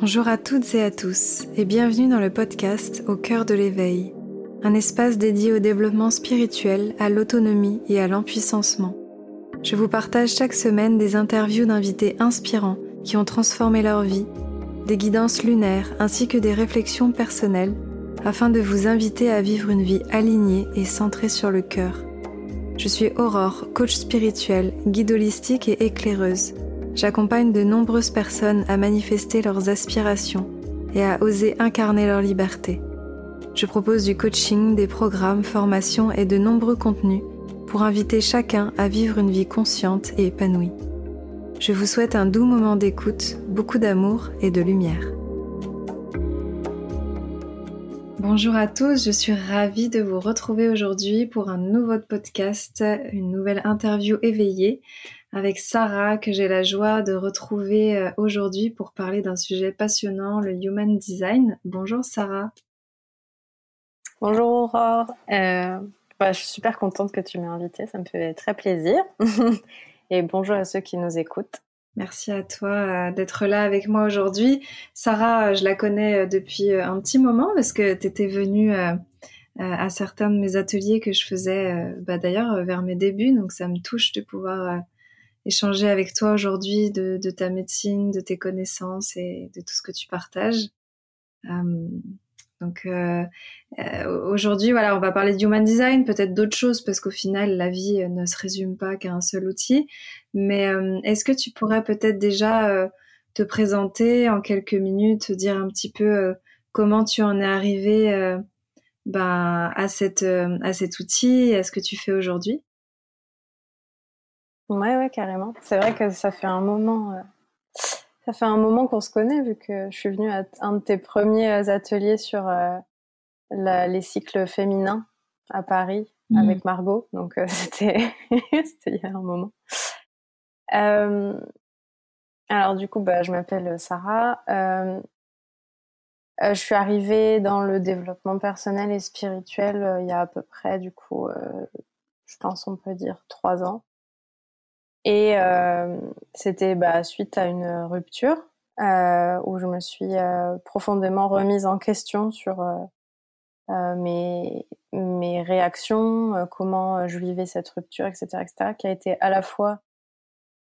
Bonjour à toutes et à tous et bienvenue dans le podcast Au cœur de l'éveil, un espace dédié au développement spirituel, à l'autonomie et à l'empuissancement. Je vous partage chaque semaine des interviews d'invités inspirants qui ont transformé leur vie, des guidances lunaires ainsi que des réflexions personnelles afin de vous inviter à vivre une vie alignée et centrée sur le cœur. Je suis Aurore, coach spirituel, guide holistique et éclaireuse j'accompagne de nombreuses personnes à manifester leurs aspirations et à oser incarner leur liberté. Je propose du coaching, des programmes, formations et de nombreux contenus pour inviter chacun à vivre une vie consciente et épanouie. Je vous souhaite un doux moment d'écoute, beaucoup d'amour et de lumière. Bonjour à tous, je suis ravie de vous retrouver aujourd'hui pour un nouveau podcast, une nouvelle interview éveillée avec Sarah que j'ai la joie de retrouver euh, aujourd'hui pour parler d'un sujet passionnant, le Human Design. Bonjour Sarah. Bonjour Aurore. Euh, bah, je suis super contente que tu m'aies invitée, ça me fait très plaisir. Et bonjour à ceux qui nous écoutent. Merci à toi euh, d'être là avec moi aujourd'hui. Sarah, je la connais depuis un petit moment parce que tu étais venue à certains de mes ateliers que je faisais bah, d'ailleurs vers mes débuts, donc ça me touche de pouvoir échanger avec toi aujourd'hui de, ta médecine, de tes connaissances et de tout ce que tu partages. Euh, donc euh, euh, aujourd'hui, voilà, on va parler de human design, peut-être d'autres choses parce qu'au final, la vie ne se résume pas qu'à un seul outil. Mais est-ce que tu pourrais peut-être déjà te présenter en quelques minutes, dire un petit peu comment tu en es arrivé ben, à, à cet outil, à ce que tu fais aujourd'hui? Ouais, ouais, carrément. C'est vrai que ça fait un moment, euh, ça fait un moment qu'on se connaît vu que je suis venue à un de tes premiers ateliers sur euh, les cycles féminins à Paris mmh. avec Margot. Donc euh, c'était, c'était il y a un moment. alors du coup, bah, je m'appelle Sarah. je suis arrivée dans le développement personnel et spirituel il y a à peu près, du coup, je pense on peut dire trois ans. Et euh, c'était bah, suite à une rupture euh, où je me suis euh, profondément remise en question sur mes, mes réactions, comment je vivais cette rupture, etc., etc., qui a été à la fois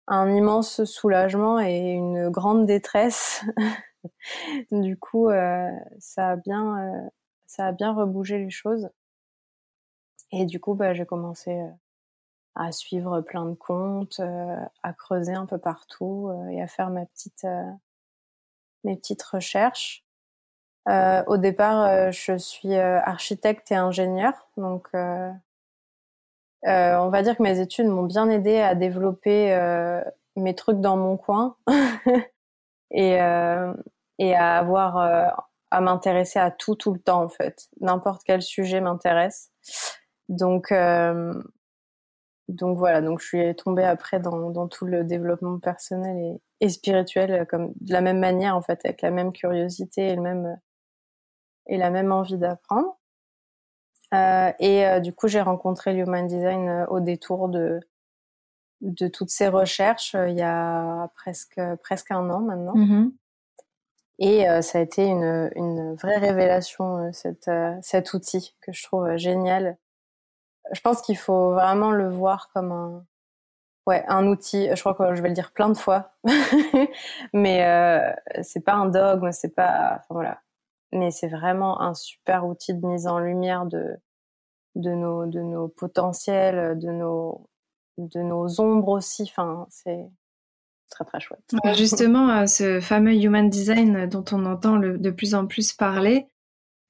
un immense soulagement et une grande détresse. du coup, ça a bien, ça a bien rebougé les choses. Et du coup, bah, j'ai commencé à suivre plein de comptes, euh, à creuser un peu partout euh, et à faire ma petite, euh, mes petites recherches. au départ, je suis architecte et ingénieur, donc on va dire que mes études m'ont bien aidé à développer mes trucs dans mon coin et, et à avoir à m'intéresser à tout tout le temps en fait. N'importe quel sujet m'intéresse. Donc donc voilà, donc je suis tombée après dans, dans tout le développement personnel et, et, spirituel comme de la même manière en fait, avec la même curiosité et le même et la même envie d'apprendre. Euh, et euh, du coup, j'ai rencontré l'Human Design euh, au détour de de toutes ces recherches euh, il y a presque presque un an maintenant. Mm-hmm. Et ça a été une, une vraie révélation, cette, cet outil que je trouve génial je pense qu'il faut vraiment le voir comme un, ouais, un outil. Je crois que je vais le dire plein de fois, mais euh, c'est pas un dogme, c'est pas, voilà. Mais c'est vraiment un super outil de mise en lumière de de nos de nos potentiels, de nos de nos ombres aussi. Enfin, c'est très très chouette. Justement, euh, ce fameux human design dont on entend de plus en plus parler,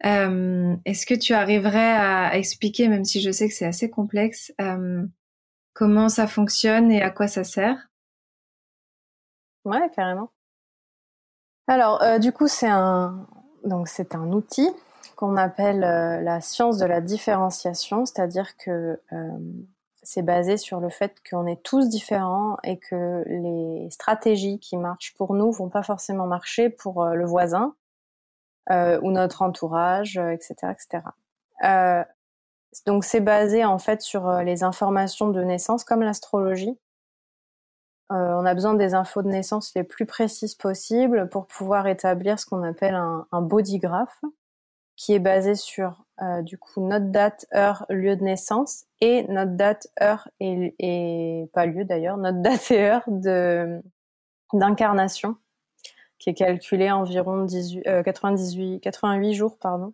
euh, Est-ce que tu arriverais à expliquer, même si je sais que c'est assez complexe, euh, comment ça fonctionne et à quoi ça sert? Ouais, carrément. Alors, euh, du coup, c'est un outil qu'on appelle la science de la différenciation, c'est-à-dire que c'est basé sur le fait qu'on est tous différents et que les stratégies qui marchent pour nous vont pas forcément marcher pour le voisin ou notre entourage, etc., euh, etc. Euh, donc c'est basé en fait sur les informations de naissance comme l'astrologie. on a besoin des infos de naissance les plus précises possibles pour pouvoir établir ce qu'on appelle un, un body graph, qui est basé sur du coup notre date, heure, lieu de naissance et notre date, heure et, et pas lieu d'ailleurs, notre date et heure de d'incarnation qui est calculé environ 18, 98, 88 jours pardon,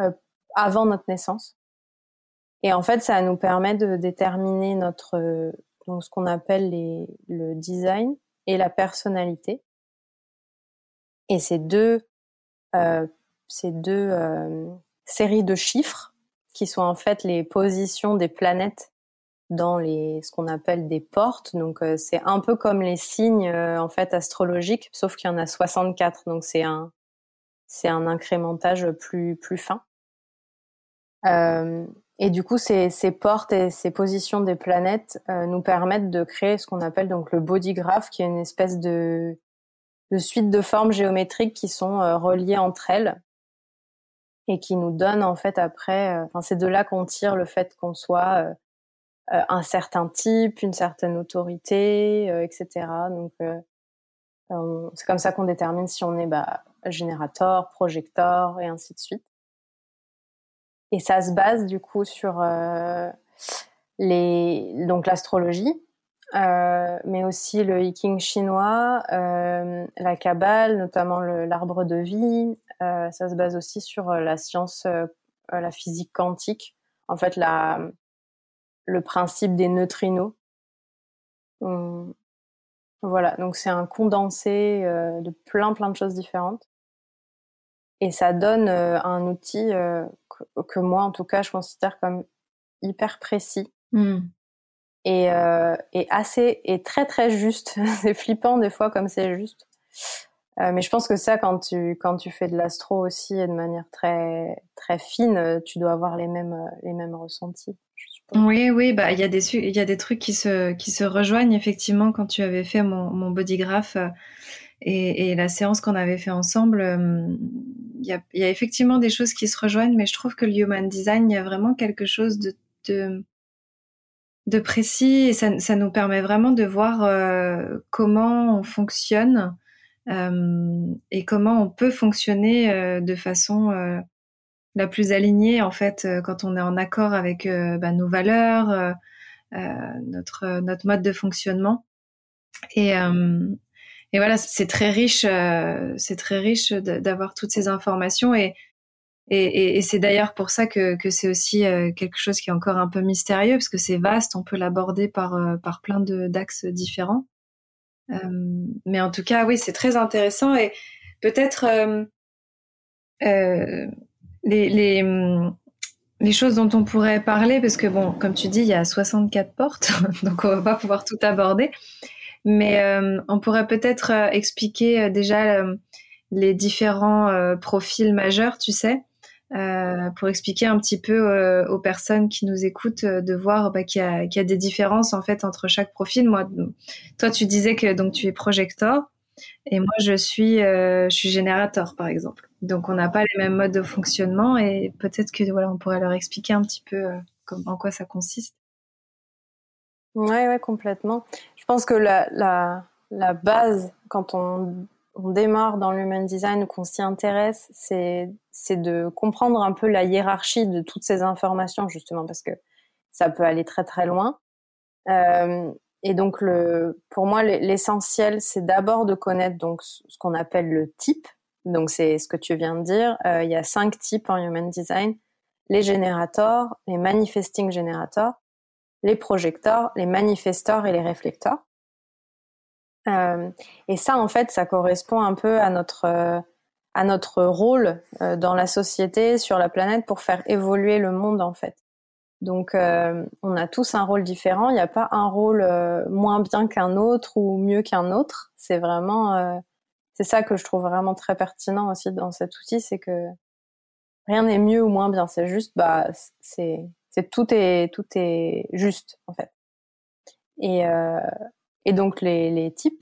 euh, avant notre naissance. Et en fait, ça nous permet de déterminer notre donc ce qu'on appelle les, le design et la personnalité. Et ces deux euh, ces deux euh, séries de chiffres qui sont en fait les positions des planètes dans les ce qu'on appelle des portes. Donc euh, c'est un peu comme les signes euh, en fait astrologiques, sauf qu'il y en a 64. Donc c'est un c'est un incrémentage plus plus fin. Euh, et du coup, ces, ces, portes et ces positions des planètes nous permettent de créer ce qu'on appelle donc le body graph, qui est une espèce de, de suite de formes géométriques qui sont reliées entre elles et qui nous donnent en fait après. Enfin, c'est de là qu'on tire le fait qu'on soit un certain type, une certaine autorité, euh, etc. Donc euh, c'est comme ça qu'on détermine si on est bah, générateur, projecteur et ainsi de suite. Et ça se base du coup sur l'astrologie, euh, mais aussi le hiking chinois, euh, la cabale, notamment l'arbre de vie. Euh, ça se base aussi sur la science, la physique quantique. En fait, la, le principe des neutrinos. Voilà, donc c'est un condensé euh, de plein plein de choses différentes. Et ça donne euh, un outil euh, que, moi, en tout cas, je considère comme hyper précis. Et, et, assez et très très juste. c'est flippant des fois comme c'est juste. mais je pense que ça, quand tu quand tu fais de l'astro aussi et de manière très très fine, tu dois avoir les mêmes les mêmes ressentis. Oui, oui, bah il y a des il y a des trucs qui se qui se rejoignent effectivement quand tu avais fait mon mon bodygraph euh, et, et la séance qu'on avait fait ensemble. Euh, il y a y a effectivement des choses qui se rejoignent, mais je trouve que le human design il y a vraiment quelque chose de de, de précis et ça ça nous permet vraiment de voir euh, comment on fonctionne et comment on peut fonctionner de façon la plus alignée en fait euh, quand on est en accord avec euh, bah, nos valeurs, euh, notre notre mode de fonctionnement. Et et voilà, c'est très riche, c'est très riche d'avoir toutes ces informations et et, et, c'est d'ailleurs pour ça que, que c'est aussi quelque chose qui est encore un peu mystérieux parce que c'est vaste, on peut l'aborder par par plein d'axes différents. mais en tout cas, oui, c'est très intéressant et peut-être les, les, hum, les choses dont on pourrait parler, parce que bon, comme tu dis, il y a 64 portes, donc on va pas pouvoir tout aborder. Mais euh, on pourrait peut-être euh, expliquer euh, déjà les différents profils majeurs, tu sais, pour expliquer un petit peu aux personnes qui nous écoutent de voir bah, qu'il y, y, a des différences en fait entre chaque profil. Moi, toi, tu disais que donc tu es projecteur et moi je suis je suis générateur par exemple. Donc on n'a pas les mêmes modes de fonctionnement et peut-être que voilà, on pourrait leur expliquer un petit peu euh, en quoi ça consiste. Ouais, ouais, complètement. Je pense que la, la, la base, quand on, on démarre dans l'human design ou qu'on s'y intéresse, c'est, de comprendre un peu la hiérarchie de toutes ces informations, justement, parce que ça peut aller très très loin. Euh, et donc, le, pour moi, l'essentiel, c'est d'abord de connaître donc ce qu'on appelle le type, donc c'est ce que tu viens de dire. Euh, il y a cinq types en Human Design les générateurs, les manifesting générateurs, les projecteurs, les manifestors et les réflecteurs. Euh, et ça, en fait, ça correspond un peu à notre à notre rôle euh, dans la société, sur la planète, pour faire évoluer le monde, en fait. Donc, on a tous un rôle différent. Il n'y a pas un rôle moins bien qu'un autre ou mieux qu'un autre. C'est vraiment c'est ça que je trouve vraiment très pertinent aussi dans cet outil, c'est que rien n'est mieux ou moins bien. C'est juste, bah, c'est, tout est tout est juste en fait. Et euh, donc les les types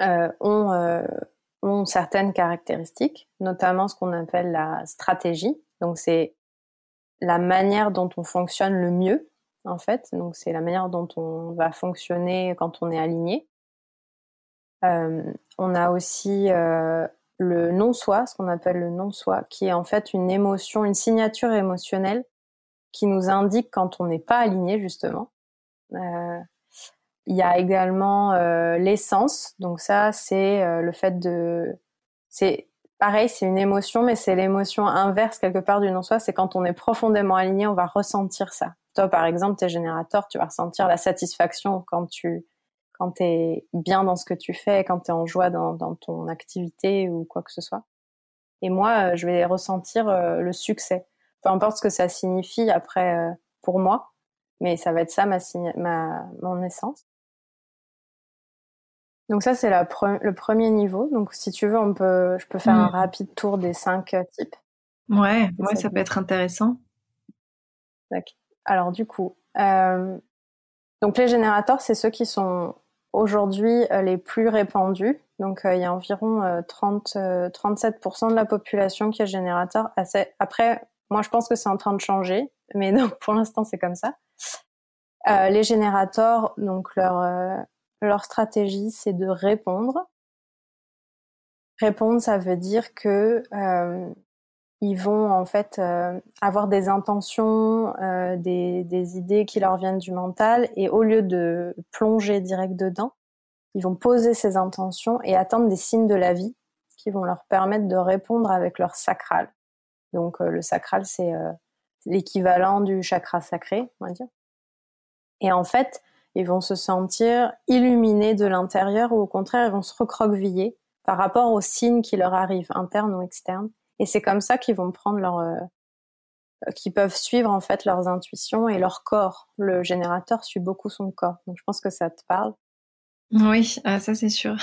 euh, ont euh, ont certaines caractéristiques, notamment ce qu'on appelle la stratégie. Donc c'est la manière dont on fonctionne le mieux en fait. Donc, c'est la manière dont on va fonctionner quand on est aligné. Euh, on a aussi euh, le non-soi, ce qu'on appelle le non-soi, qui est en fait une émotion, une signature émotionnelle qui nous indique quand on n'est pas aligné, justement. Euh, il y a également l'essence. Donc ça, c'est le fait de... C'est pareil, c'est une émotion, mais c'est l'émotion inverse quelque part du non-soi. C'est quand on est profondément aligné, on va ressentir ça. Toi, par exemple, tes générateurs, tu vas ressentir la satisfaction quand tu quand tu es bien dans ce que tu fais, quand tu es en joie dans, ton activité ou quoi que ce soit. Et moi, euh, je vais ressentir euh, le succès. Peu importe ce que ça signifie après euh, pour moi, mais ça va être ça ma, ma mon essence. Donc ça, c'est le premier niveau. Donc si tu veux, on peut, je peux faire un mmh. rapide tour des cinq types. Ouais, ouais ça peut être intéressant. Alors du coup, donc les générateurs, c'est ceux qui sont aujourd'hui euh, les plus répandus. Donc euh, il y a environ 30, euh, 37% de la population qui est générateur. Après, moi je pense que c'est en train de changer, mais donc pour l'instant c'est comme ça. les générateurs, donc leur leur stratégie, c'est de répondre. Répondre, ça veut dire que ils vont en fait euh, avoir des intentions, euh, des, idées qui leur viennent du mental, et au lieu de plonger direct dedans, ils vont poser ces intentions et attendre des signes de la vie qui vont leur permettre de répondre avec leur sacral. Donc euh, le sacral, c'est l'équivalent du chakra sacré, on va dire. Et en fait, ils vont se sentir illuminés de l'intérieur ou au contraire, ils vont se recroqueviller par rapport aux signes qui leur arrivent, internes ou externes et c'est comme ça qu'ils vont prendre leur, euh, qu'ils peuvent suivre en fait leurs intuitions et leur corps. Le générateur suit beaucoup son corps. Donc je pense que ça te parle. Oui, ah, ça c'est sûr.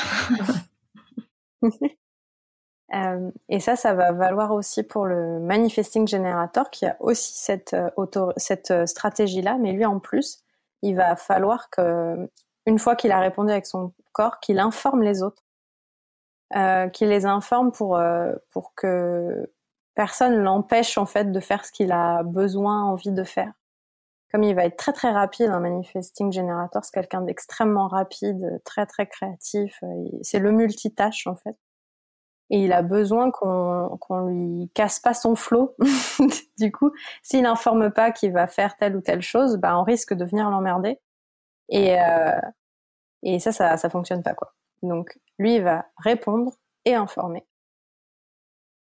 Euh, et ça, ça va valoir aussi pour le manifesting generator qui a aussi cette, euh, cette stratégie-là, mais lui en plus, il va falloir que, une fois qu'il a répondu avec son corps, qu'il informe les autres euh, qui les informe pour euh, pour que personne l'empêche en fait de faire ce qu'il a besoin, envie de faire. Comme il va être très très rapide, un manifesting generator, c'est quelqu'un d'extrêmement rapide, très très créatif. Euh, c'est le multitâche en fait. Et il a besoin qu'on qu'on lui casse pas son flot. du coup, s'il n'informe pas qu'il va faire telle ou telle chose, bah on risque de venir l'emmerder. Et euh, et ça, ça ça fonctionne pas quoi. Donc lui, va répondre et informer.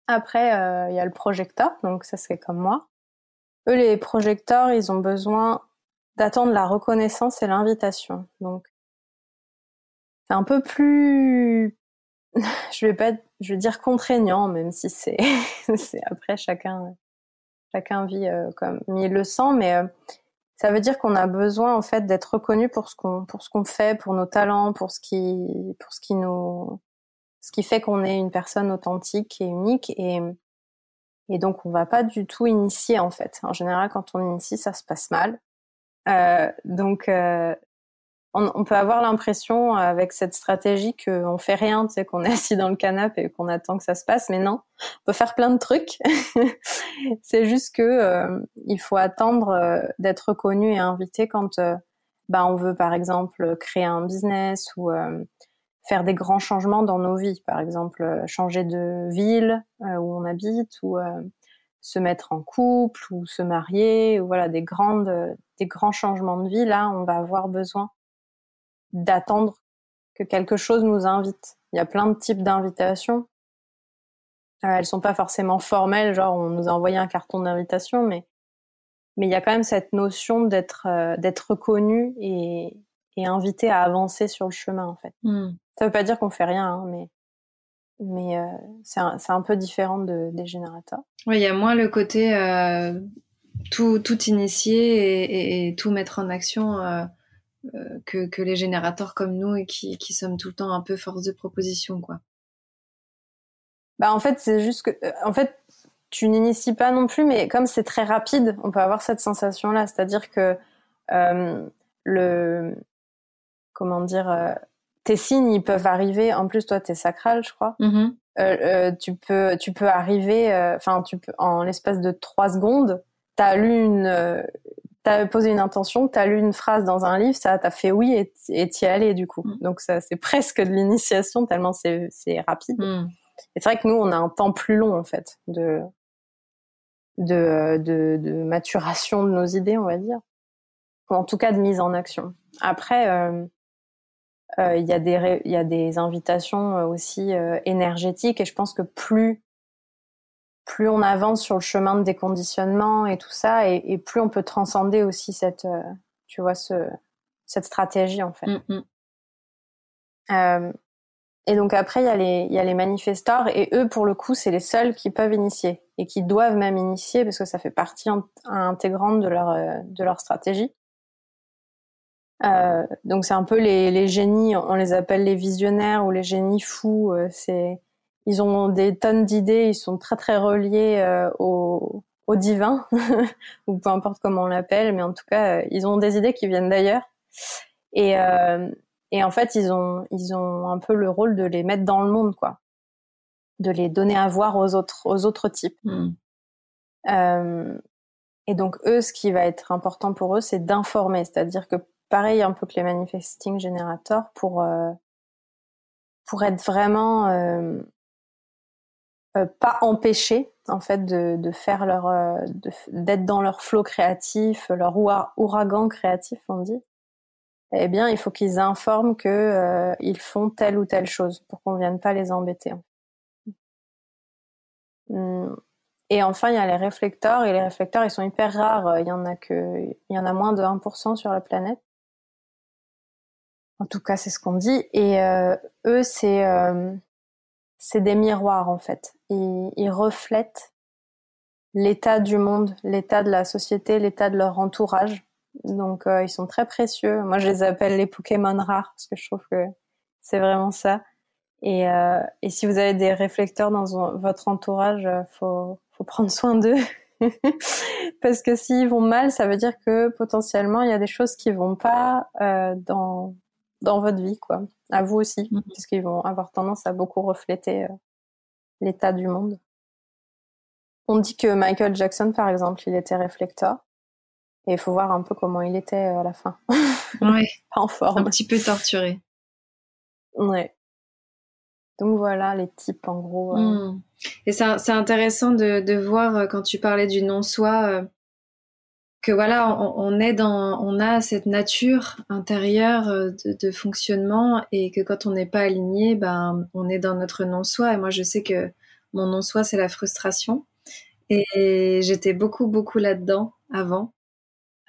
Après, euh, il y a le projecteur, donc ça c'est comme moi. Eux, les projecteurs, ils ont besoin d'attendre la reconnaissance et l'invitation. Donc, c'est un peu plus, je vais pas, dire contraignant, même si c'est, c'est après chacun, chacun vit euh, comme il le sent, mais euh, ça veut dire qu'on a besoin en fait d'être reconnu pour ce qu'on pour ce qu'on fait, pour nos talents, pour ce qui pour ce qui nous ce qui fait qu'on est une personne authentique et unique et et donc on va pas du tout initier en fait. En général, quand on initie, ça se passe mal. Euh, donc euh, on, peut avoir l'impression avec cette stratégie qu'on fait rien, tu sais, qu'on est assis dans le canapé et qu'on attend que ça se passe, mais non, on peut faire plein de trucs. c'est juste que euh, il faut attendre euh, d'être reconnu et invité quand euh, bah, on veut par exemple créer un business ou faire des grands changements dans nos vies, par exemple changer de ville où on habite ou se mettre en couple ou se marier ou voilà des grandes des grands changements de vie là on va avoir besoin d'attendre que quelque chose nous invite. Il y a plein de types d'invitations. Euh, elles sont pas forcément formelles, genre on nous a envoyé un carton d'invitation, mais mais il y a quand même cette notion d'être euh, d'être reconnu et, et invité à avancer sur le chemin en fait. Hmm. Ça veut pas dire qu'on fait rien, hein, mais mais euh, c'est un, un, peu différent de, des générateurs. Oui, il y a moins le côté euh, tout tout initier et, et, tout mettre en action euh, que, que, les générateurs comme nous et qui, qui sommes tout le temps un peu force de proposition, quoi. Bah en fait, c'est juste que, euh, en fait, tu n'inities pas non plus, mais comme c'est très rapide, on peut avoir cette sensation-là, c'est-à-dire que euh, le, comment dire, euh, tes signes, ils peuvent arriver. En plus, toi, t'es sacral, je crois. Mm-hmm. Euh, tu peux, tu peux arriver, enfin, tu peux en l'espace de trois secondes, t'as lu une t'as posé une intention, t'as lu une phrase dans un livre, ça t'a fait oui et t'y es allé du coup. Mm. Donc ça, c'est presque de l'initiation tellement c'est rapide. Mm. Et c'est vrai que nous, on a un temps plus long en fait de de, de, de maturation de nos idées, on va dire, ou en tout cas de mise en action. Après, euh, euh, il y a des il y a des invitations euh, aussi énergétiques et je pense que plus plus on avance sur le chemin de déconditionnement et tout ça, et, plus on peut transcender aussi cette, euh, tu vois, ce, cette stratégie en fait. Mm, mm. Euh, et donc après, il y a les, il y a les manifestors, et eux, pour le coup, c'est les seuls qui peuvent initier et qui doivent même initier parce que ça fait partie intégrante de leur, euh, de leur stratégie. donc c'est un peu les, les génies, on les appelle les visionnaires ou les génies fous. c'est ils ont des tonnes d'idées, ils sont très très reliés euh, au, au, divin, ou peu importe comment on l'appelle, mais en tout cas, euh, ils ont des idées qui viennent d'ailleurs. Et, euh, et en fait, ils ont, ils ont un peu le rôle de les mettre dans le monde, quoi, de les donner à voir aux autres, aux autres types. Hmm. Euh, et donc eux, ce qui va être important pour eux, c'est d'informer, c'est-à-dire que pareil un peu que les manifesting générateurs, pour pour être vraiment euh, pas empêcher en fait de, faire leur euh, d'être dans leur flot créatif, leur ouragan créatif on dit. Eh bien, il faut qu'ils informent que euh, ils font telle ou telle chose pour qu'on vienne pas les embêter. Hum. Et enfin, il y a les réflecteurs et les réflecteurs, ils sont hyper rares. Il y en a que, il y en a moins de 1% sur la planète. En tout cas, c'est ce qu'on dit. Et eux, c'est c'est des miroirs en fait. Ils, ils reflètent l'état du monde, l'état de la société, l'état de leur entourage. Donc euh, ils sont très précieux. Moi je les appelle les Pokémon rares parce que je trouve que c'est vraiment ça. Et, euh, et, si vous avez des réflecteurs dans votre entourage, euh, faut, faut prendre soin d'eux. parce que s'ils vont mal, ça veut dire que potentiellement il y a des choses qui vont pas euh, dans dans votre vie, quoi. À vous aussi, mmh. puisqu'ils vont avoir tendance à beaucoup refléter euh, l'état du monde. On dit que Michael Jackson, par exemple, il était réflecteur. Et il faut voir un peu comment il était euh, à la fin. Ouais. Pas en forme. Un petit peu torturé. Ouais. Donc voilà les types en gros. Euh. Mmh. Et c'est intéressant de, de, voir quand tu parlais du non-soi que voilà, on, est dans, on a cette nature intérieure euh, de, fonctionnement et que quand on n'est pas aligné, ben, on est dans notre non-soi. Et moi, je sais que mon non-soi, c'est la frustration. Et j'étais beaucoup, beaucoup là-dedans avant.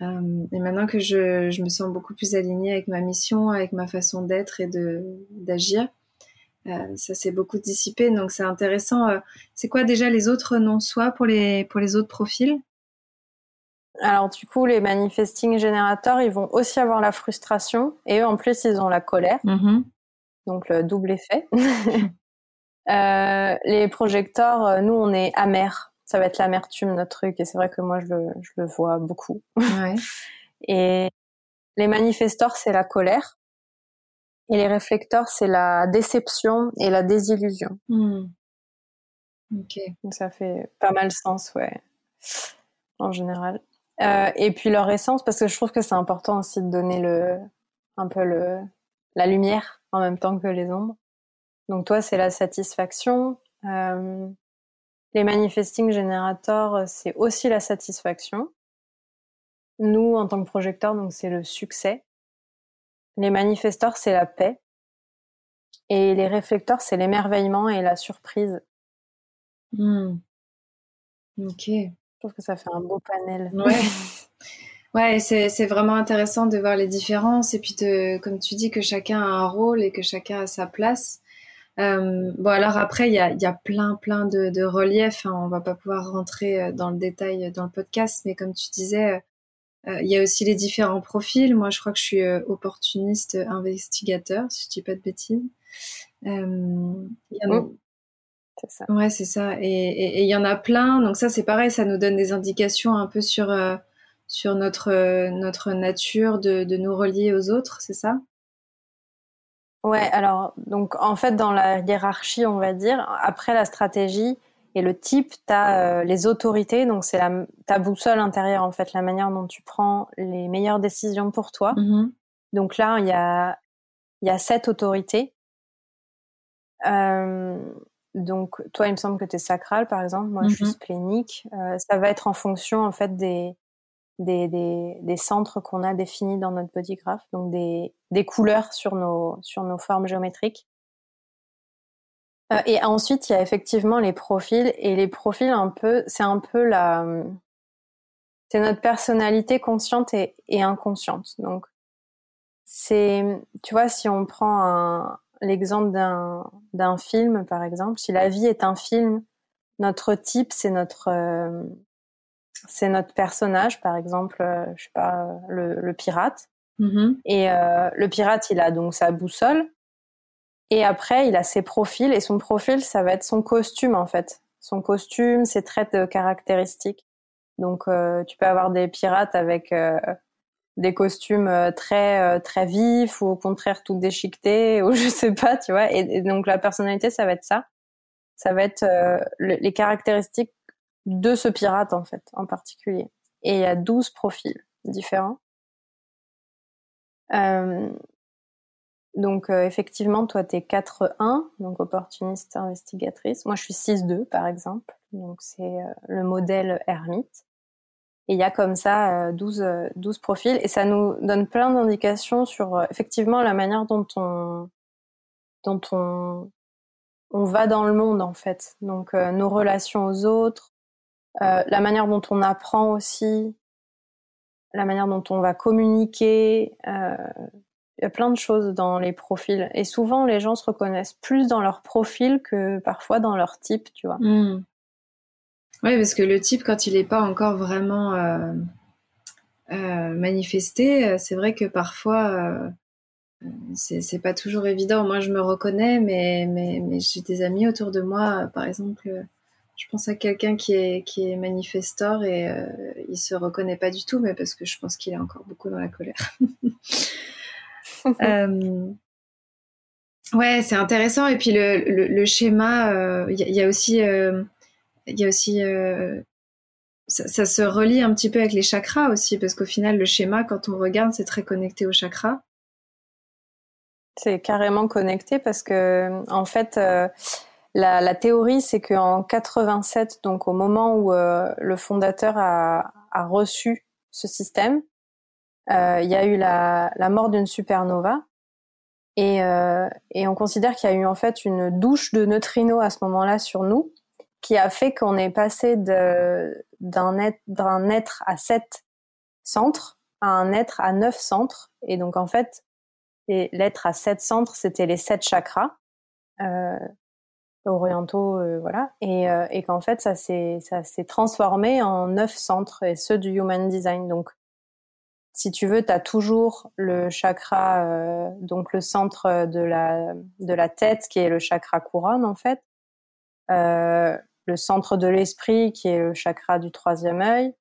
Euh, et maintenant que je, je, me sens beaucoup plus alignée avec ma mission, avec ma façon d'être et d'agir, euh, ça s'est beaucoup dissipé. Donc c'est intéressant. c'est quoi déjà les autres non-soi pour les pour les autres profils? Alors du coup, les manifesting générateurs, ils vont aussi avoir la frustration et eux, en plus, ils ont la colère. Mm-hmm. Donc le double effet. euh, les projecteurs, euh, nous, on est amers. Ça va être l'amertume, notre truc. Et c'est vrai que moi, je le, je le vois beaucoup. Ouais. et les manifestors, c'est la colère. Et les réflecteurs, c'est la déception et la désillusion. Mm. Ok. Donc ça fait pas mal sens, ouais, en général. Euh, et puis leur essence, parce que je trouve que c'est important aussi de donner le, un peu le, la lumière en même temps que les ombres. Donc toi, c'est la satisfaction. Euh, les manifesting générateurs, c'est aussi la satisfaction. Nous, en tant que projecteurs, donc c'est le succès. Les manifesteurs, c'est la paix. Et les réflecteurs, c'est l'émerveillement et la surprise. Hmm. Ok. Je trouve que ça fait un beau panel. Ouais. Ouais, c'est vraiment intéressant de voir les différences et puis de, comme tu dis, que chacun a un rôle et que chacun a sa place. Euh, bon, alors après, il y a, y a, plein, plein de, de reliefs. Hein. On va pas pouvoir rentrer euh, dans le détail dans le podcast, mais comme tu disais, euh, il y a aussi les différents profils. Moi, je crois que je suis opportuniste investigateur, si je dis pas de bêtises. Euh, y a, oh. C'est ça. Ouais, c'est ça. Et il y en a plein. Donc ça, c'est pareil, ça nous donne des indications un peu sur, euh, sur notre, euh, notre nature de, de nous relier aux autres, c'est ça? Ouais, alors, donc en fait, dans la hiérarchie, on va dire, après la stratégie, Et le type, tu as les autorités, donc c'est ta boussole intérieure, en fait, la manière dont tu prends les meilleures décisions pour toi. Mm-hmm. Donc là, il y a, y a sept autorités. Euh, donc, toi, il me semble que tu es sacral, par exemple. Moi, je suis mm-hmm. splénique. Euh, ça va être en fonction, en fait, des, des, des, des centres qu'on a définis dans notre body graph, donc des, des couleurs sur nos, sur nos formes géométriques. Euh, et ensuite, il y a effectivement les profils. Et les profils, un peu, c'est un peu la, c'est notre personnalité consciente et, et inconsciente. Donc, c'est, tu vois, si on prend l'exemple d'un, d'un film, par exemple, si la vie est un film, notre type, c'est notre, euh, c'est notre personnage, par exemple, euh, je sais pas, le, le pirate. Mm-hmm. Et euh, le pirate, il a donc sa boussole. Et après, il a ses profils. Et son profil, ça va être son costume, en fait. Son costume, ses traits de caractéristiques. Donc, euh, tu peux avoir des pirates avec euh, des costumes euh, très très vifs ou au contraire tout déchiquetés ou je sais pas, tu vois. Et, donc, la personnalité, ça va être ça. Ça va être les caractéristiques de ce pirate, en fait, en particulier. Et il y a 12 profils différents. donc effectivement, toi, tu es 4-1, donc opportuniste investigatrice. Moi, je suis 6-2, par exemple. Donc c'est le modèle ermite. Et il y a comme ça 12, euh, 12 euh, profils et ça nous donne plein d'indications sur euh, effectivement la manière dont on, dont on, on va dans le monde en fait. Donc nos relations aux autres, la manière dont on apprend aussi, la manière dont on va communiquer. Il y a plein de choses dans les profils. Et souvent, les gens se reconnaissent plus dans leur profil que parfois dans leur type, tu vois. Mmh. Oui, parce que le type, quand il n'est pas encore vraiment euh, euh, manifesté, euh, c'est vrai que parfois, c'est pas toujours évident. Moi, je me reconnais, mais, mais, mais j'ai des amis autour de moi, par exemple, je pense à quelqu'un qui est, qui est manifestor et il se reconnaît pas du tout, mais parce que je pense qu'il est encore beaucoup dans la colère. ouais, c'est intéressant. Et puis le, le, schéma, il y, y, a aussi il y a aussi euh, ça, se relie un petit peu avec les chakras aussi, parce qu'au final, le schéma, quand on regarde, c'est très connecté aux chakras. C'est carrément connecté parce que, en fait, euh, la, théorie, c'est qu'en 87, donc au moment où euh, le fondateur a, reçu ce système, il y a eu la, mort d'une supernova. Et, et on considère qu'il y a eu en fait une douche de neutrinos à ce moment-là sur nous qui a fait qu'on est passé d'un être, être à sept centres à un être à neuf centres. Et donc, en fait, l'être à sept centres, c'était les sept chakras euh, orientaux, euh, voilà. Et, euh, et qu'en fait, ça s'est, transformé en neuf centres, et ceux du Human Design. Donc, si tu veux, tu as toujours le chakra, euh, donc le centre de la, de la tête, qui est le chakra couronne, en fait. Le centre de l'esprit qui est le chakra du troisième œil.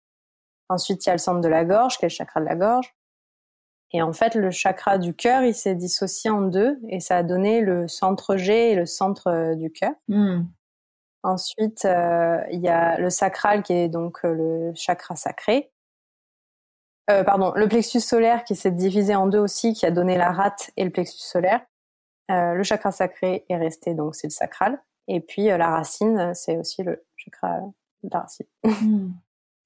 Ensuite, il y a le centre de la gorge qui est le chakra de la gorge. Et en fait, le chakra du cœur, il s'est dissocié en deux et ça a donné le centre G et le centre euh, du cœur. Hmm. Ensuite, euh, il y a le sacral qui est donc euh, le chakra sacré. pardon, le plexus solaire qui s'est divisé en deux aussi, qui a donné la rate et le plexus solaire. le chakra sacré est resté, donc c'est le sacral. Et puis euh, la racine, c'est aussi le chakra de la racine. Hmm.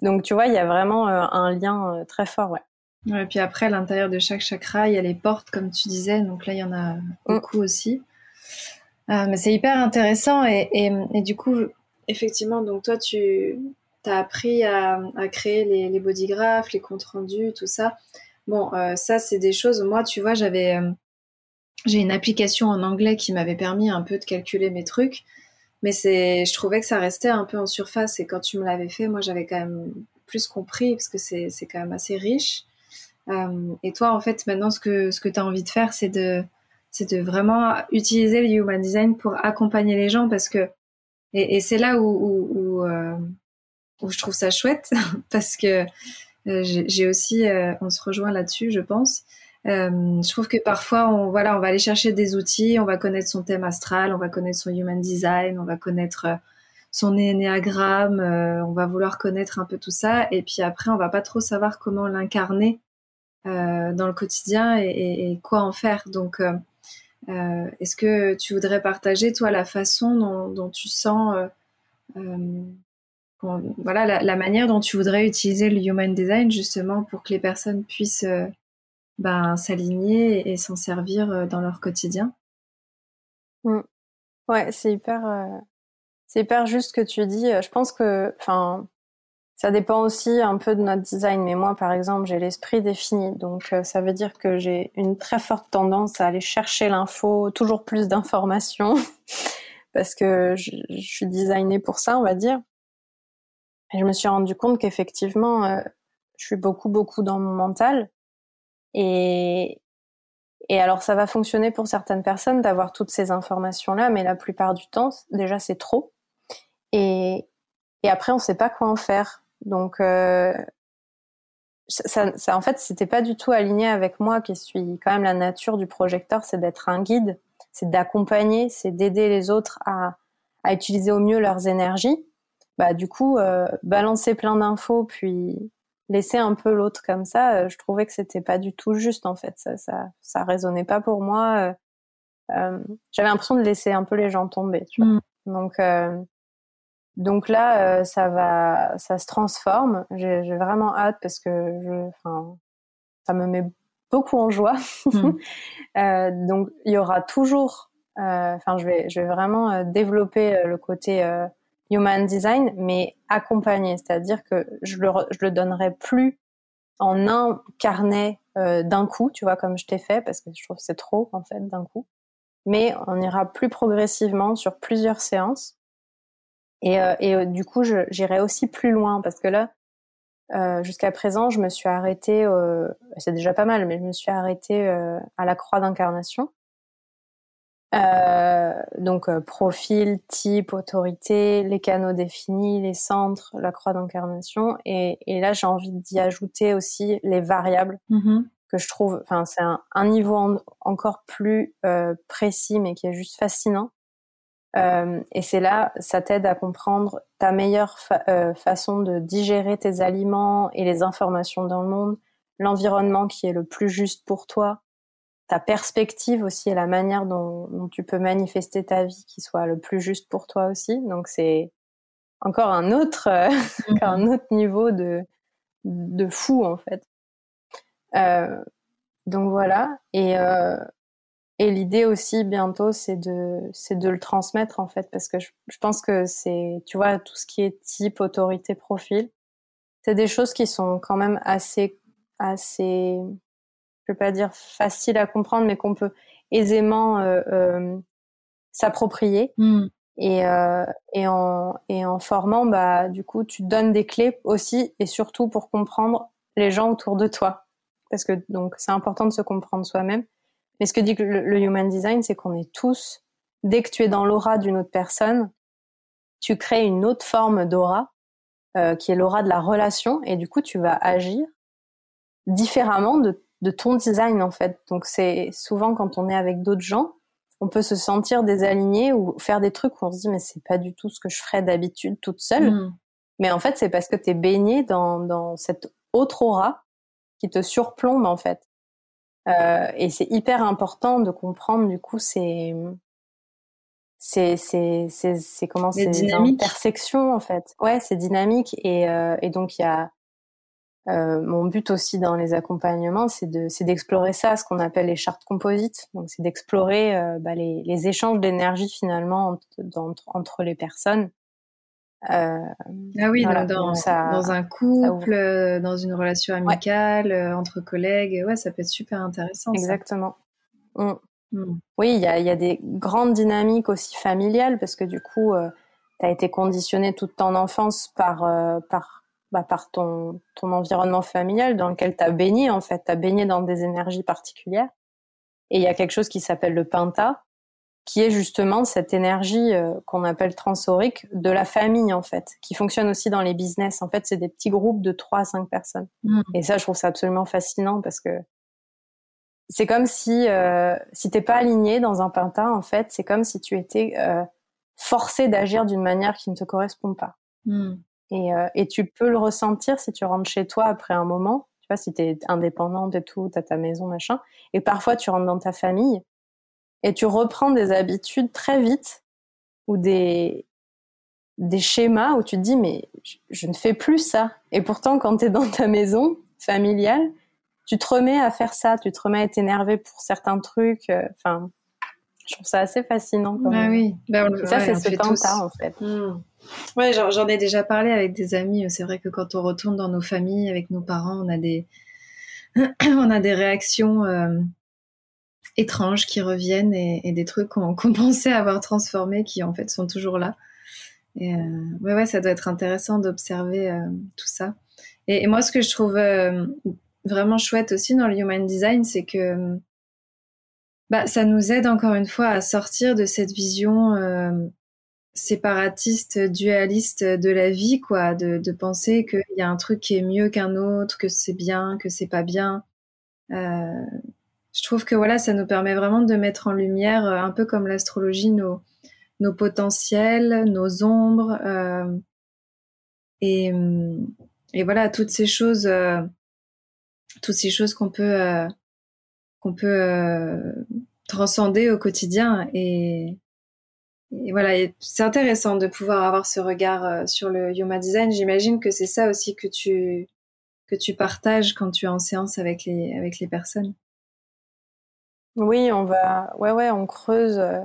Donc tu vois, il y a vraiment euh, un lien euh, très fort, ouais. et puis après, à l'intérieur de chaque chakra, il y a les portes, comme tu disais. Donc là, il y en a hmm. beaucoup aussi. mais c'est hyper intéressant. Et, et, du coup, effectivement, donc toi, tu as appris à, à créer les, les bodygraphes, les comptes rendus, tout ça. Bon, ça, c'est des choses. Moi, tu vois, j'avais j'ai une application en anglais qui m'avait permis un peu de calculer mes trucs, mais c'est, je trouvais que ça restait un peu en surface. Et quand tu me l'avais fait, moi, j'avais quand même plus compris parce que c'est, c'est quand même assez riche. Euh, et toi, en fait, maintenant, ce que, ce que tu as envie de faire, c'est de, c'est de vraiment utiliser le human design pour accompagner les gens parce que, et, c'est là où, où, où, euh, je trouve ça chouette parce que euh, j'ai aussi, on se rejoint là-dessus, je pense. Euh, je trouve que parfois, on, voilà, on va aller chercher des outils, on va connaître son thème astral, on va connaître son human design, on va connaître euh, son énéagramme, on va vouloir connaître un peu tout ça, et puis après, on va pas trop savoir comment l'incarner dans le quotidien et, quoi en faire. Donc, est-ce que tu voudrais partager, toi, la façon dont, tu sens, voilà, la, manière dont tu voudrais utiliser le human design justement pour que les personnes puissent ben, s'aligner et, s'en servir dans leur quotidien mmh. Ouais, c'est hyper, euh, c'est hyper juste que tu dis. Je pense que, ça dépend aussi un peu de notre design. Mais moi, par exemple, j'ai l'esprit défini, donc euh, ça veut dire que j'ai une très forte tendance à aller chercher l'info, toujours plus d'informations, parce que je, suis designée pour ça, on va dire. Et je me suis rendu compte qu'effectivement, euh, je suis beaucoup, beaucoup dans mon mental. Et, et alors, ça va fonctionner pour certaines personnes d'avoir toutes ces informations-là, mais la plupart du temps, déjà, c'est trop. Et, et après, on ne sait pas quoi en faire. Donc, euh, ça, ça, en fait, c'était pas du tout aligné avec moi, qui suis quand même la nature du projecteur, c'est d'être un guide, c'est d'accompagner, c'est d'aider les autres à, à utiliser au mieux leurs énergies. Bah, du coup, euh, balancer plein d'infos, puis laisser un peu l'autre comme ça, euh, je trouvais que c'était pas du tout juste en fait. Ça, ça, ça résonnait pas pour moi. Euh, euh J'avais l'impression de laisser un peu les gens tomber. Tu vois. Mm. Donc, euh, donc là, euh, ça va, ça se transforme. J'ai vraiment hâte parce que je, enfin, ça me met beaucoup en joie. Mm. donc il y aura toujours, enfin, je vais, je vais vraiment développer le côté human design, mais accompagné, c'est-à-dire que je le, je le donnerai plus en un carnet euh, d'un coup, tu vois, comme je t'ai fait, parce que je trouve que c'est trop en fait d'un coup. Mais on ira plus progressivement sur plusieurs séances. Et, euh, et euh, du coup, j'irai aussi plus loin parce que là, jusqu'à présent, je me suis arrêtée, c'est déjà pas mal, mais je me suis arrêtée à la croix d'incarnation. Euh, donc euh, profil, type, autorité, les canaux définis, les centres, la croix d'incarnation. Et, et, là, j'ai envie d'y ajouter aussi les variables mm-hmm. que je trouve. Enfin, c'est un, un, niveau encore plus euh, précis, mais qui est juste fascinant. Euh, et c'est là, ça t'aide à comprendre ta meilleure euh, façon de digérer tes aliments et les informations dans le monde, l'environnement qui est le plus juste pour toi, ta perspective aussi et la manière dont, tu peux manifester ta vie qui soit le plus juste pour toi aussi. Donc c'est encore un autre, euh, un autre niveau de, de fou en fait. Euh, donc voilà. Et, euh, et l'idée aussi bientôt, c'est de, c'est de le transmettre en fait, parce que je, je pense que c'est, tu vois, tout ce qui est type, autorité, profil, c'est des choses qui sont quand même assez, assez je vais pas dire facile à comprendre, mais qu'on peut aisément euh, euh, s'approprier. Hmm. Et, euh, et, en, et en formant, bah, du coup, tu donnes des clés aussi et surtout pour comprendre les gens autour de toi. Parce que donc c'est important de se comprendre soi-même. Mais ce que dit le, le human design, c'est qu'on est tous, dès que tu es dans l'aura d'une autre personne, tu crées une autre forme d'aura, qui est l'aura de la relation, et du coup tu vas agir différemment de de ton design en fait. Donc c'est souvent quand on est avec d'autres gens, on peut se sentir désaligné ou faire des trucs où on se dit mais c'est pas du tout ce que je ferais d'habitude toute seule. Hmm. Mais en fait c'est parce que tu es baigné dans, dans cette autre aura qui te surplombe en fait. Euh, et c'est hyper important de comprendre du coup ces c'est c'est c'est comment c'est intersections en fait. Ouais, c'est dynamique et euh, et donc il y a euh, mon but aussi dans les accompagnements, c'est de, c'est d'explorer ça, ce qu'on appelle les chartes composites. Donc, c'est d'explorer euh, bah, les, les, échanges d'énergie finalement entre, entre, les personnes. Euh, ah oui, dans, ça, dans, un couple, dans une relation amicale, entre collègues, ouais, ça peut être super intéressant. Exactement. Mm. Mm. Oui, il y a, y a, des grandes dynamiques aussi familiales parce que du coup, tu as été conditionné toute ton enfance par, par bah, par ton, ton environnement familial dans lequel tu as baigné, en fait. Tu as baigné dans des énergies particulières. Et il y a quelque chose qui s'appelle le Penta, qui est justement cette énergie euh, qu'on appelle transorique de la famille, en fait, qui fonctionne aussi dans les business. En fait, c'est des petits groupes de 3 à 5 personnes. Mmh. Et ça, je trouve ça absolument fascinant parce que c'est comme si, euh, si t'es pas aligné dans un Penta, en fait, c'est comme si tu étais euh, forcé d'agir d'une manière qui ne te correspond pas. Hmm. Et, euh, et, tu peux le ressentir si tu rentres chez toi après un moment. Tu vois, si tu es indépendante et tout, tu as ta maison, machin. Et parfois, tu rentres dans ta famille et tu reprends des habitudes très vite ou des, des schémas où tu te dis, mais je, ne fais plus ça. Et pourtant, quand tu es dans ta maison familiale, tu te remets à faire ça, tu te remets à être énervé pour certains trucs. Euh, enfin, je trouve ça assez fascinant. Bah oui, bah, ça c'est ce temps en fait. Hmm. Ouais, j'en ai déjà parlé avec des amis. C'est vrai que quand on retourne dans nos familles avec nos parents, on a des, on a des réactions euh, étranges qui reviennent et, des trucs qu'on pensait avoir transformés qui en fait sont toujours là. Et euh, ouais, ça doit être intéressant d'observer euh, tout ça. Et, et, moi, ce que je trouve vraiment chouette aussi dans le human design, c'est que bah, ça nous aide encore une fois à sortir de cette vision séparatiste, dualiste de la vie, quoi, de, de penser qu'il y a un truc qui est mieux qu'un autre, que c'est bien, que c'est pas bien. Euh, je trouve que voilà, ça nous permet vraiment de mettre en lumière, euh, un peu comme l'astrologie, nos, nos potentiels, nos ombres, euh, et, et voilà, toutes ces choses, euh, toutes ces choses qu'on peut qu'on peut euh, transcender au quotidien. Et, voilà, c'est intéressant de pouvoir avoir ce regard euh, sur le Yoma Design. J'imagine que c'est ça aussi que tu, que tu partages quand tu es en séance avec les, avec les personnes. Oui, on va, ouais, ouais, on creuse. Euh,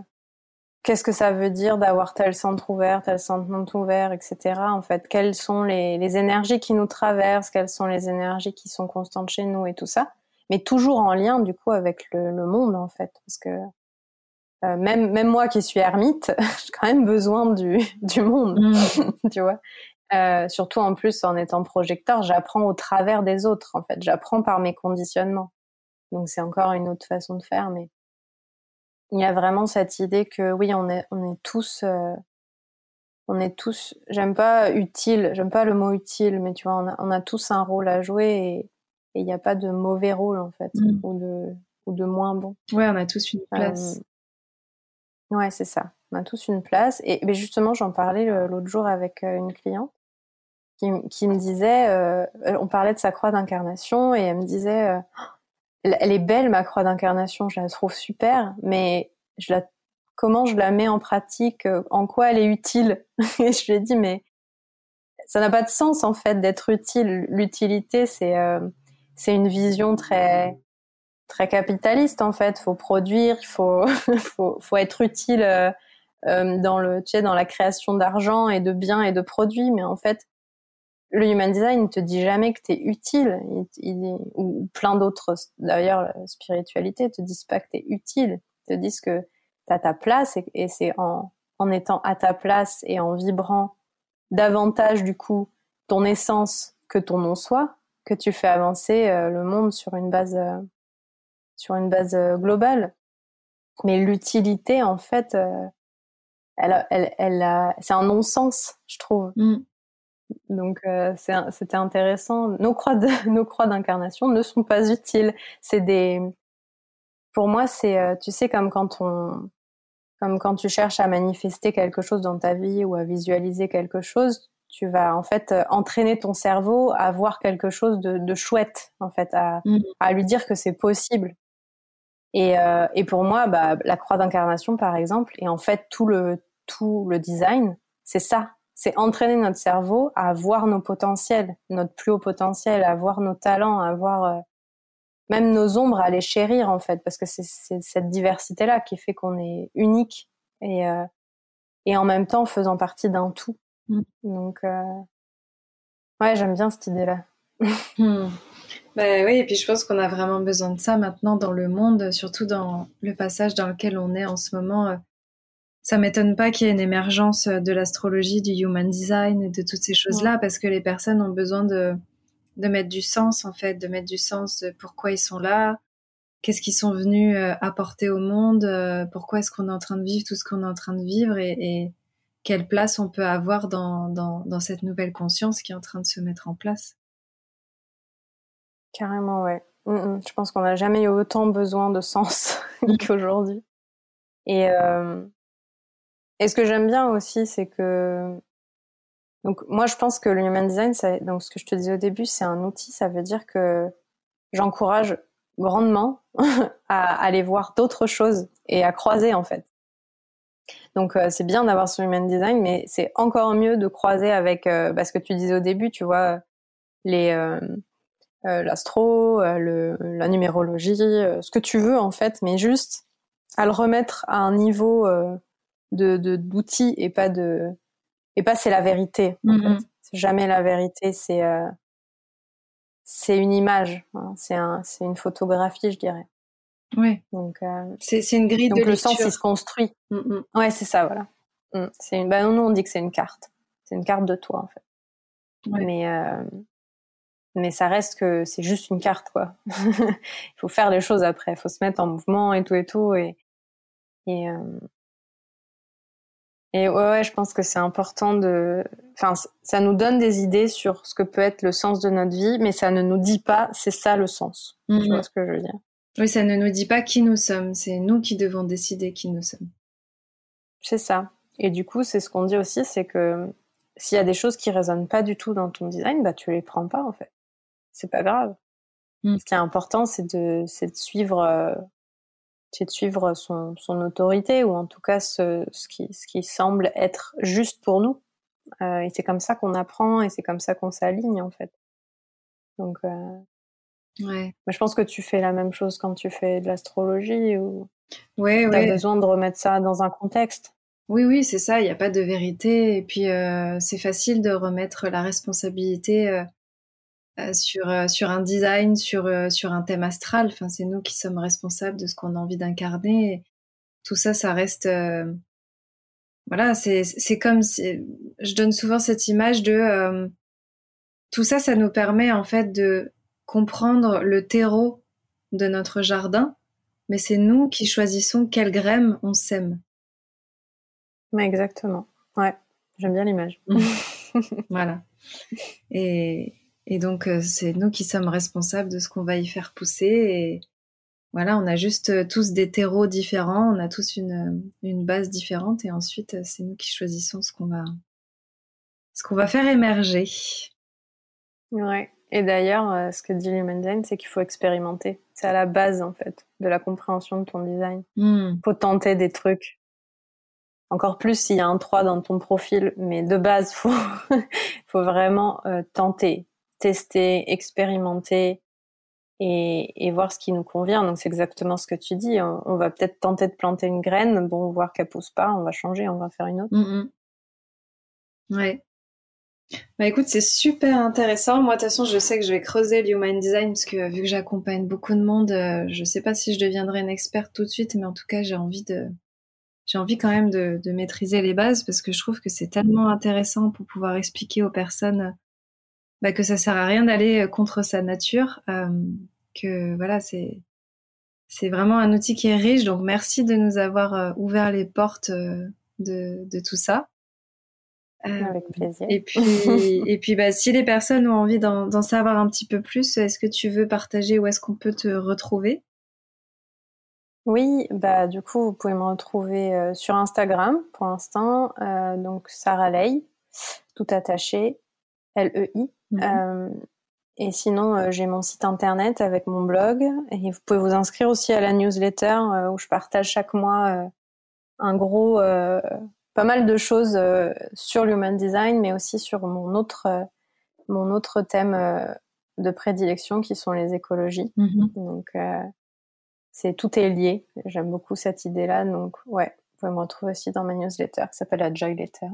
qu'est-ce que ça veut dire d'avoir tel centre ouvert, tel centre non ouvert, etc. En fait, quelles sont les, les énergies qui nous traversent, quelles sont les énergies qui sont constantes chez nous et tout ça mais toujours en lien du coup avec le, le monde en fait, parce que euh, même même moi qui suis ermite, j'ai quand même besoin du du monde, mmh. tu vois. Euh, surtout en plus en étant projecteur, j'apprends au travers des autres en fait, j'apprends par mes conditionnements. Donc c'est encore une autre façon de faire, mais il y a vraiment cette idée que oui, on est on est tous euh, on est tous, j'aime pas utile, j'aime pas le mot utile, mais tu vois, on a, on a tous un rôle à jouer et, il n'y a pas de mauvais rôle en fait mm. ou de ou de moins bon. Ouais, on a tous une place. Euh, ouais, c'est ça. On a tous une place et mais justement, j'en parlais l'autre jour avec euh, une cliente qui, me disait euh, on parlait de sa croix d'incarnation et elle me disait elle est belle ma croix d'incarnation, je la trouve super, mais comment je la mets en pratique, en quoi elle est utile? Et je lui ai dit mais ça n'a pas de sens en fait d'être utile. L'utilité, c'est c'est une vision très très capitaliste en fait. Faut produire, il faut, faut, faut être utile euh, euh, dans le tu sais, dans la création d'argent et de biens et de produits, mais en fait le human design ne te dit jamais que tu es utile, il, ou plein d'autres d'ailleurs la spiritualité te disent pas que tu es utile, ils te disent que tu as ta place et, et c'est en en étant à ta place et en vibrant davantage du coup ton essence que ton non-soi que tu fais avancer euh, le monde sur une base euh, sur une base euh, globale. Mais l'utilité, en fait, elle, elle, elle c'est un non-sens, je trouve. Mm. Donc c'était intéressant. Nos croix de, nos croix d'incarnation ne sont pas utiles. C'est des, pour moi, c'est, tu sais, comme quand on, comme quand tu cherches à manifester quelque chose dans ta vie ou à visualiser quelque chose, tu vas en fait euh, entraîner ton cerveau à voir quelque chose de, de chouette en fait à, mm. à, lui dire que c'est possible et, euh, et pour moi bah, la croix d'incarnation par exemple et en fait tout le tout le design c'est ça c'est entraîner notre cerveau à voir nos potentiels notre plus haut potentiel à voir nos talents à voir euh, même nos ombres à les chérir en fait parce que c'est cette diversité là qui fait qu'on est unique et euh, et en même temps faisant partie d'un tout Mm. Donc, euh... ouais, j'aime bien cette idée-là. Bah oui, et puis je pense qu'on a vraiment besoin de ça maintenant dans le monde, surtout dans le passage dans lequel on est en ce moment. Euh, ça m'étonne pas qu'il y ait une émergence de l'astrologie, du human design et de toutes ces choses-là, parce que les personnes ont besoin de, de mettre du sens, en fait, de mettre du sens de pourquoi ils sont là, qu'est-ce qu'ils sont venus euh, apporter au monde, euh, pourquoi est-ce qu'on est en train de vivre tout ce qu'on est en train de vivre et, et quelle place on peut avoir dans, dans, cette nouvelle conscience qui est en train de se mettre en place. Carrément, ouais. Mm, mm. Je pense qu'on n'a jamais eu autant besoin de sens qu'aujourd'hui. Et, euh, Et ce que j'aime bien aussi, c'est que donc moi je pense que le human design, ça, donc ce que je te disais au début, c'est un outil. Ça veut dire que j'encourage grandement à aller voir d'autres choses et à croiser en fait. Donc euh, c'est bien d'avoir son human design, mais c'est encore mieux de croiser avec euh, bah, ce que tu disais au début, tu vois, les euh, l'astro, la numérologie, ce que tu veux en fait, mais juste à le remettre à un niveau de d'outils et pas de et pas c'est la vérité. En mm-hmm. C'est jamais la vérité, c'est c'est une image, hein. c'est un c'est une photographie, je dirais. Oui. Donc euh, c'est une grille donc de le sens il se construit. Mm. Ouais, c'est ça, voilà. Mm. C'est une. Bah, nous on dit que c'est une carte. C'est une carte de toi en fait. Mais euh, mais ça reste que c'est juste une carte quoi. il faut faire des choses après. Il faut se mettre en mouvement et tout et tout et et euh... et ouais, ouais, je pense que c'est important de. Enfin, ça nous donne des idées sur ce que peut être le sens de notre vie, mais ça ne nous dit pas c'est ça le sens. Tu vois ce que je veux dire? Oui, ça ne nous dit pas qui nous sommes, c'est nous qui devons décider qui nous sommes. C'est ça. Et du coup, c'est ce qu'on dit aussi, c'est que s'il y a des choses qui résonnent pas du tout dans ton design, bah tu les prends pas en fait. C'est pas grave. Mm. Ce qui est important, c'est de, suivre, euh, c'est de suivre son, son autorité ou en tout cas ce, ce qui, ce qui semble être juste pour nous. Euh, et c'est comme ça qu'on apprend et c'est comme ça qu'on s'aligne en fait. Donc euh, Ouais. Mais je pense que tu fais la même chose quand tu fais de l'astrologie ou ouais, tu as besoin de remettre ça dans un contexte. Oui, oui, c'est ça, il n'y a pas de vérité. Et puis, euh, c'est facile de remettre la responsabilité euh, sur, euh, sur un design, sur, euh, sur un thème astral. Enfin, c'est nous qui sommes responsables de ce qu'on a envie d'incarner. Tout ça, ça reste... voilà, c'est comme... Je donne souvent cette image de... tout ça, ça nous permet en fait de comprendre le terreau de notre jardin, mais c'est nous qui choisissons quelle graines on sème. exactement. Ouais, j'aime bien l'image. voilà. Et, donc, euh, c'est nous qui sommes responsables de ce qu'on va y faire pousser. Et voilà, on a juste euh, tous des terreaux différents, on a tous une, une base différente. Et ensuite, euh, c'est nous qui choisissons ce qu'on va, ce qu'on va faire émerger. Ouais. Et d'ailleurs, euh, ce que dit Human Design, c'est qu'il faut expérimenter. C'est à la base, en fait, de la compréhension de ton design. Il hmm. faut tenter des trucs. Encore plus s'il y a un 3 dans ton profil, mais de base, faut, faut vraiment euh, tenter, tester, expérimenter et, voir ce qui nous convient. Donc c'est exactement ce que tu dis. On, va peut-être tenter de planter une graine, bon, voir qu'elle pousse pas, on va changer, on va faire une autre. Mm Ouais. Bah écoute, c'est super intéressant. Moi, de toute façon, je sais que je vais creuser le human design parce que vu que j'accompagne beaucoup de monde, euh, je sais pas si je deviendrai une experte tout de suite, mais en tout cas, j'ai envie de, j'ai envie quand même de, maîtriser les bases parce que je trouve que c'est tellement intéressant pour pouvoir expliquer aux personnes bah, que ça sert à rien d'aller contre sa nature, euh, que voilà, c'est c'est vraiment un outil qui est riche. Donc merci de nous avoir euh, ouvert les portes de, de tout ça. Euh, Avec plaisir. Et puis, et puis bah, si les personnes ont envie d'en savoir un petit peu plus, est-ce que tu veux partager où est-ce qu'on peut te retrouver? Oui, bah du coup, vous pouvez me retrouver euh, sur Instagram pour l'instant, euh, donc Sarah Ley, tout attaché, L-E-I. Mhm. et sinon, j'ai mon site internet avec mon blog, et vous pouvez vous inscrire aussi à la newsletter où je partage chaque mois un gros pas mal de choses euh, sur l'human design, mais aussi sur mon autre, euh, mon autre thème euh, de prédilection qui sont les écologies. Mm-hmm. Donc, c'est tout est lié. J'aime beaucoup cette idée-là. Donc, ouais, pouvez me retrouver aussi dans ma newsletter qui s'appelle la Joy Letter.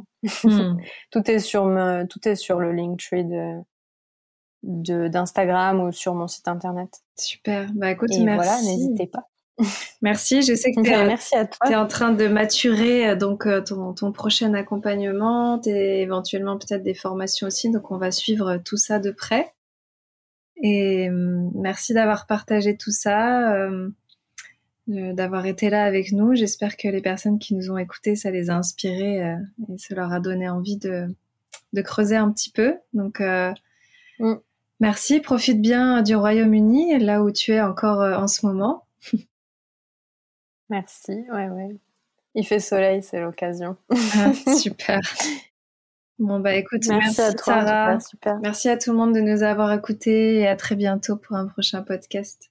Mm. tout est sur me, tout est sur le Linktree de, de d'Instagram ou sur mon site internet. Super. Bah écoute, Et merci. voilà, n'hésitez pas. Merci, je sais que tu es, es, en train de maturer euh, donc euh, ton, ton prochain accompagnement, et éventuellement peut-être des formations aussi, donc on va suivre tout ça de près. Et euh, merci d'avoir partagé tout ça, d'avoir été là avec nous. J'espère que les personnes qui nous ont écoutés, ça les a inspirés et ça leur a donné envie de, de creuser un petit peu. Donc mm. merci, profite bien du Royaume-Uni, là où tu es encore en ce moment. Merci, ouais, ouais. Il fait soleil, c'est l'occasion. Ah, super. Bon, bah écoute, merci, à toi, Sarah. Super. Merci à tout le monde de nous avoir écoutés et à très bientôt pour un prochain podcast.